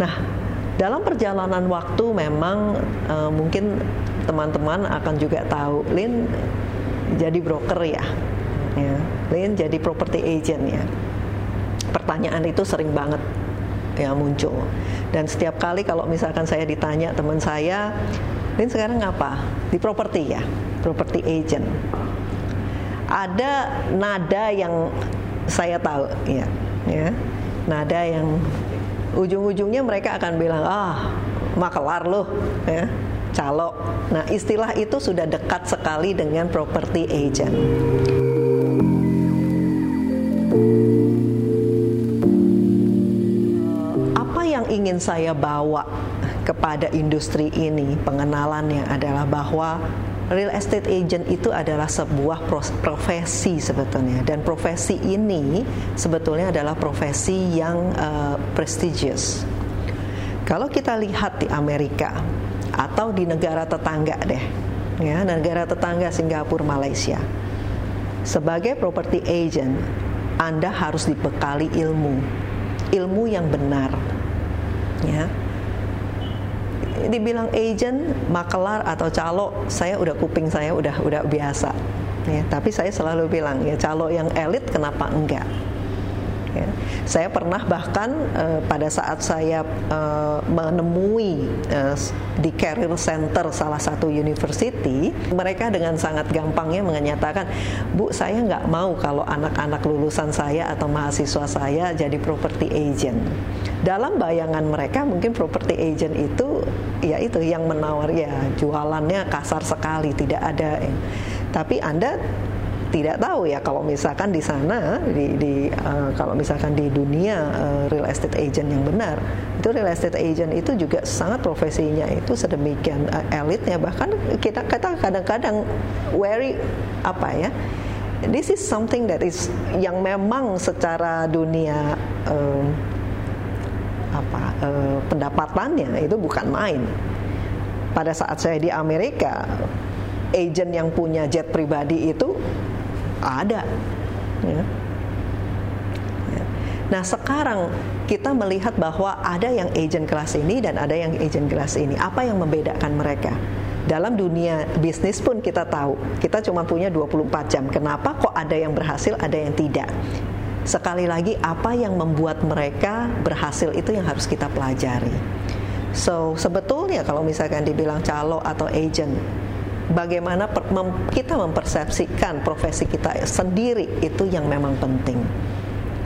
Nah, dalam perjalanan waktu memang uh, mungkin teman-teman akan juga tahu Lin jadi broker ya, ya. Lin jadi property agent ya. Pertanyaan itu sering banget ya muncul. Dan setiap kali kalau misalkan saya ditanya teman saya, Lin sekarang apa? Di properti ya, property agent. Ada nada yang saya tahu ya, ya. Nada yang ujung-ujungnya mereka akan bilang, "Ah, makelar loh." Ya calo. Nah, istilah itu sudah dekat sekali dengan property agent. Apa yang ingin saya bawa kepada industri ini, pengenalannya adalah bahwa real estate agent itu adalah sebuah profesi sebetulnya. Dan profesi ini sebetulnya adalah profesi yang uh, prestigious. Kalau kita lihat di Amerika, atau di negara tetangga deh ya negara tetangga Singapura Malaysia sebagai property agent Anda harus dibekali ilmu. Ilmu yang benar ya dibilang agent, makelar atau calo, saya udah kuping saya udah udah biasa. Ya, tapi saya selalu bilang ya calo yang elit kenapa enggak? Ya. Saya pernah bahkan uh, pada saat saya uh, menemui uh, di Career Center salah satu university, mereka dengan sangat gampangnya menyatakan, Bu, saya nggak mau kalau anak-anak lulusan saya atau mahasiswa saya jadi property agent. Dalam bayangan mereka mungkin property agent itu ya itu yang menawar ya jualannya kasar sekali, tidak ada. Tapi Anda tidak tahu ya kalau misalkan di sana di, di uh, kalau misalkan di dunia uh, real estate agent yang benar itu real estate agent itu juga sangat profesinya itu sedemikian uh, elitnya bahkan kita kata kadang-kadang very apa ya this is something that is yang memang secara dunia uh, apa uh, pendapatannya itu bukan main pada saat saya di Amerika agent yang punya jet pribadi itu ada. Ya. Nah sekarang kita melihat bahwa ada yang agent kelas ini dan ada yang agent kelas ini. Apa yang membedakan mereka? Dalam dunia bisnis pun kita tahu, kita cuma punya 24 jam. Kenapa kok ada yang berhasil, ada yang tidak? Sekali lagi, apa yang membuat mereka berhasil itu yang harus kita pelajari. So, sebetulnya kalau misalkan dibilang calo atau agent, bagaimana per, mem, kita mempersepsikan profesi kita sendiri itu yang memang penting.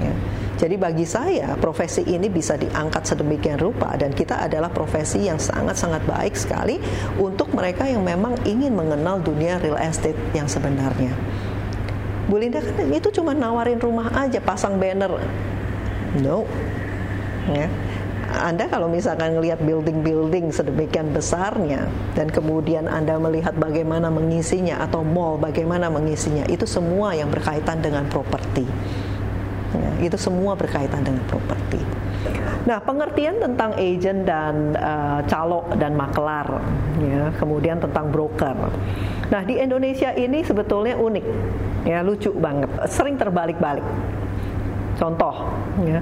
Ya. Jadi bagi saya profesi ini bisa diangkat sedemikian rupa dan kita adalah profesi yang sangat-sangat baik sekali untuk mereka yang memang ingin mengenal dunia real estate yang sebenarnya. Bu Linda kan itu cuma nawarin rumah aja, pasang banner. No. Ya anda kalau misalkan melihat building-building sedemikian besarnya dan kemudian Anda melihat bagaimana mengisinya atau mall bagaimana mengisinya itu semua yang berkaitan dengan properti. Ya, itu semua berkaitan dengan properti. Nah, pengertian tentang agent dan uh, calo dan maklar, ya, kemudian tentang broker. Nah, di Indonesia ini sebetulnya unik, ya lucu banget, sering terbalik-balik. Contoh, ya,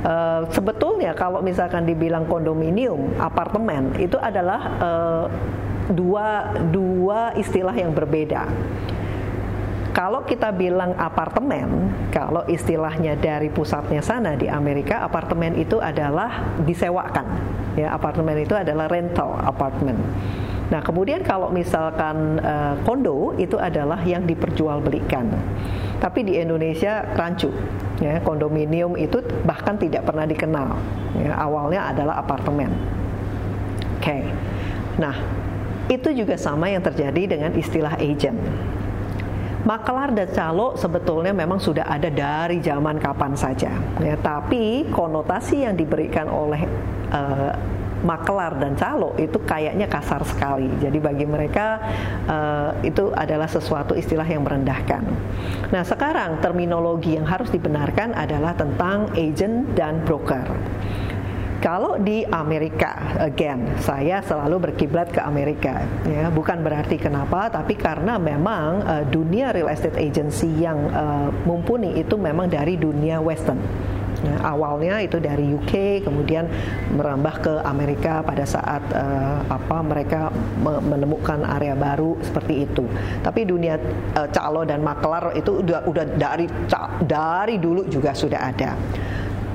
Uh, sebetulnya kalau misalkan dibilang kondominium, apartemen itu adalah uh, dua dua istilah yang berbeda. Kalau kita bilang apartemen, kalau istilahnya dari pusatnya sana di Amerika, apartemen itu adalah disewakan. Ya, apartemen itu adalah rental apartment. Nah, kemudian kalau misalkan uh, kondo itu adalah yang diperjualbelikan. Tapi di Indonesia rancu, ya, kondominium itu bahkan tidak pernah dikenal. Ya, awalnya adalah apartemen. Oke, okay. nah itu juga sama yang terjadi dengan istilah agent. Makelar dan calo sebetulnya memang sudah ada dari zaman kapan saja, ya, tapi konotasi yang diberikan oleh uh, makelar dan calo itu kayaknya kasar sekali. Jadi bagi mereka uh, itu adalah sesuatu istilah yang merendahkan. Nah sekarang terminologi yang harus dibenarkan adalah tentang agent dan broker. Kalau di Amerika, again, saya selalu berkiblat ke Amerika. Ya, bukan berarti kenapa, tapi karena memang uh, dunia real estate agency yang uh, mumpuni itu memang dari dunia Western Nah, awalnya itu dari UK, kemudian merambah ke Amerika pada saat uh, apa mereka menemukan area baru seperti itu. Tapi dunia uh, calo dan maklar itu udah udah dari dari dulu juga sudah ada.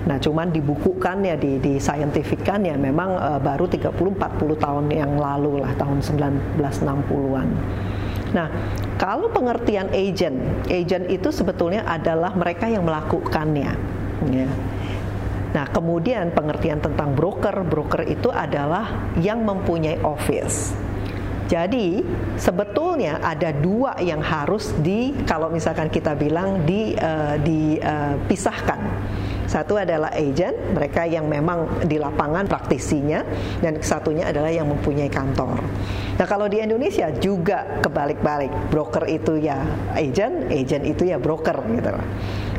Nah, cuman dibukukan ya di di scientific kan ya memang uh, baru 30 40 tahun yang lalu lah tahun 1960-an. Nah, kalau pengertian agent, agent itu sebetulnya adalah mereka yang melakukannya Ya. Nah, kemudian pengertian tentang broker, broker itu adalah yang mempunyai office. Jadi sebetulnya ada dua yang harus di kalau misalkan kita bilang di uh, dipisahkan. Uh, satu adalah agent, mereka yang memang di lapangan praktisinya, dan satunya adalah yang mempunyai kantor. Nah kalau di Indonesia juga kebalik-balik, broker itu ya agent, agent itu ya broker gitu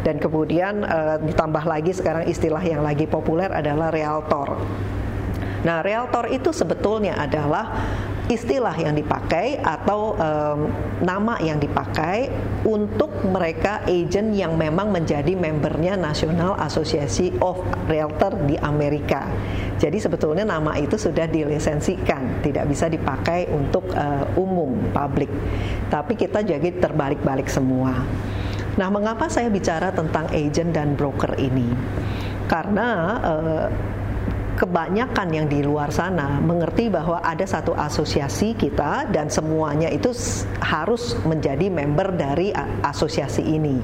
dan kemudian uh, ditambah lagi sekarang istilah yang lagi populer adalah realtor. Nah, realtor itu sebetulnya adalah istilah yang dipakai atau um, nama yang dipakai untuk mereka agent yang memang menjadi membernya National Association of Realtor di Amerika. Jadi sebetulnya nama itu sudah dilisensikan, tidak bisa dipakai untuk uh, umum, publik. Tapi kita jadi terbalik-balik semua. Nah, mengapa saya bicara tentang agent dan broker ini? Karena uh, kebanyakan yang di luar sana mengerti bahwa ada satu asosiasi kita dan semuanya itu harus menjadi member dari asosiasi ini.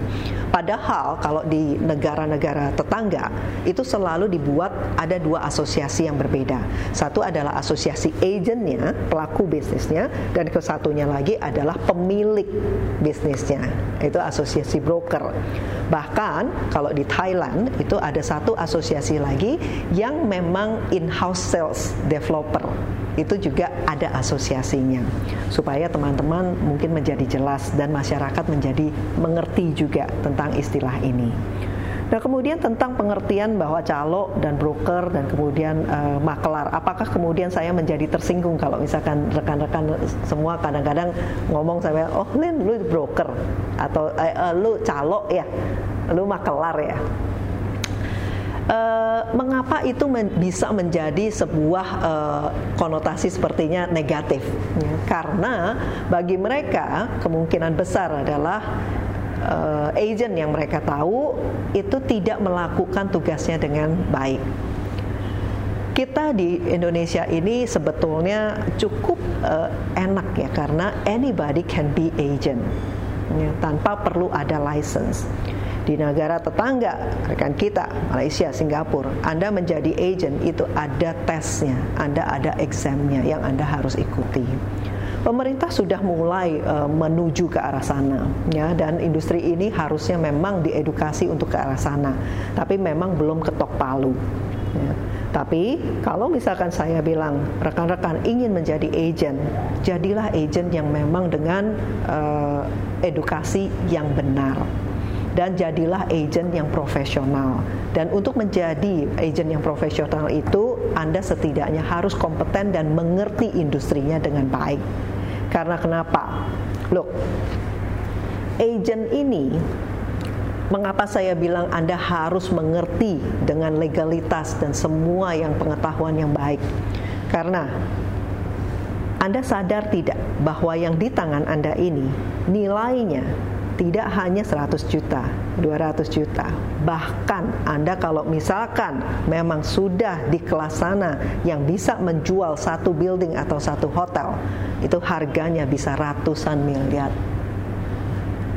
Padahal kalau di negara-negara tetangga itu selalu dibuat ada dua asosiasi yang berbeda. Satu adalah asosiasi agentnya, pelaku bisnisnya, dan kesatunya lagi adalah pemilik bisnisnya. Itu asosiasi broker. Bahkan kalau di Thailand itu ada satu asosiasi lagi yang memang in-house sales developer itu juga ada asosiasinya supaya teman-teman mungkin menjadi jelas dan masyarakat menjadi mengerti juga tentang istilah ini. Nah kemudian tentang pengertian bahwa calo dan broker dan kemudian uh, maklar, apakah kemudian saya menjadi tersinggung kalau misalkan rekan-rekan semua kadang-kadang ngomong saya, oh Lin lu broker atau eh, uh, lu calo ya, lu maklar ya. Uh, mengapa itu men bisa menjadi sebuah uh, konotasi sepertinya negatif? Ya, karena bagi mereka kemungkinan besar adalah uh, agent yang mereka tahu itu tidak melakukan tugasnya dengan baik. Kita di Indonesia ini sebetulnya cukup uh, enak ya karena anybody can be agent ya, tanpa perlu ada license di negara tetangga rekan kita Malaysia, Singapura, Anda menjadi agent itu ada tesnya, Anda ada examnya yang Anda harus ikuti. Pemerintah sudah mulai uh, menuju ke arah sana, ya, dan industri ini harusnya memang diedukasi untuk ke arah sana, tapi memang belum ketok palu. Ya. Tapi kalau misalkan saya bilang rekan-rekan ingin menjadi agent, jadilah agent yang memang dengan uh, edukasi yang benar dan jadilah agent yang profesional. Dan untuk menjadi agent yang profesional itu Anda setidaknya harus kompeten dan mengerti industrinya dengan baik. Karena kenapa? Look, agent ini mengapa saya bilang Anda harus mengerti dengan legalitas dan semua yang pengetahuan yang baik? Karena anda sadar tidak bahwa yang di tangan Anda ini nilainya tidak hanya 100 juta, 200 juta. Bahkan Anda kalau misalkan memang sudah di kelas sana yang bisa menjual satu building atau satu hotel, itu harganya bisa ratusan miliar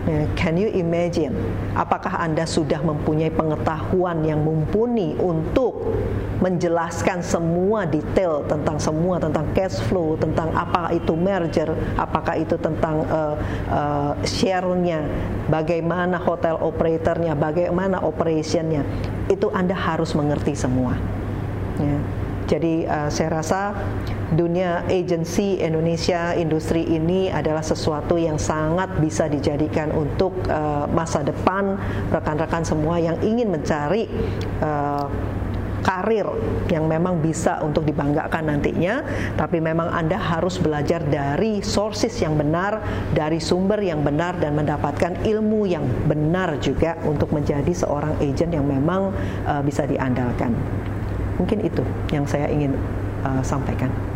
Ya, can you imagine? Apakah Anda sudah mempunyai pengetahuan yang mumpuni untuk menjelaskan semua detail tentang semua tentang cash flow, tentang apa itu merger, apakah itu tentang uh, uh, share-nya, bagaimana hotel operatornya, bagaimana operationnya, itu Anda harus mengerti semua. Ya. Jadi uh, saya rasa dunia agensi Indonesia industri ini adalah sesuatu yang sangat bisa dijadikan untuk uh, masa depan rekan-rekan semua yang ingin mencari uh, karir yang memang bisa untuk dibanggakan nantinya, tapi memang Anda harus belajar dari sources yang benar, dari sumber yang benar dan mendapatkan ilmu yang benar juga untuk menjadi seorang agent yang memang uh, bisa diandalkan. Mungkin itu yang saya ingin uh, sampaikan.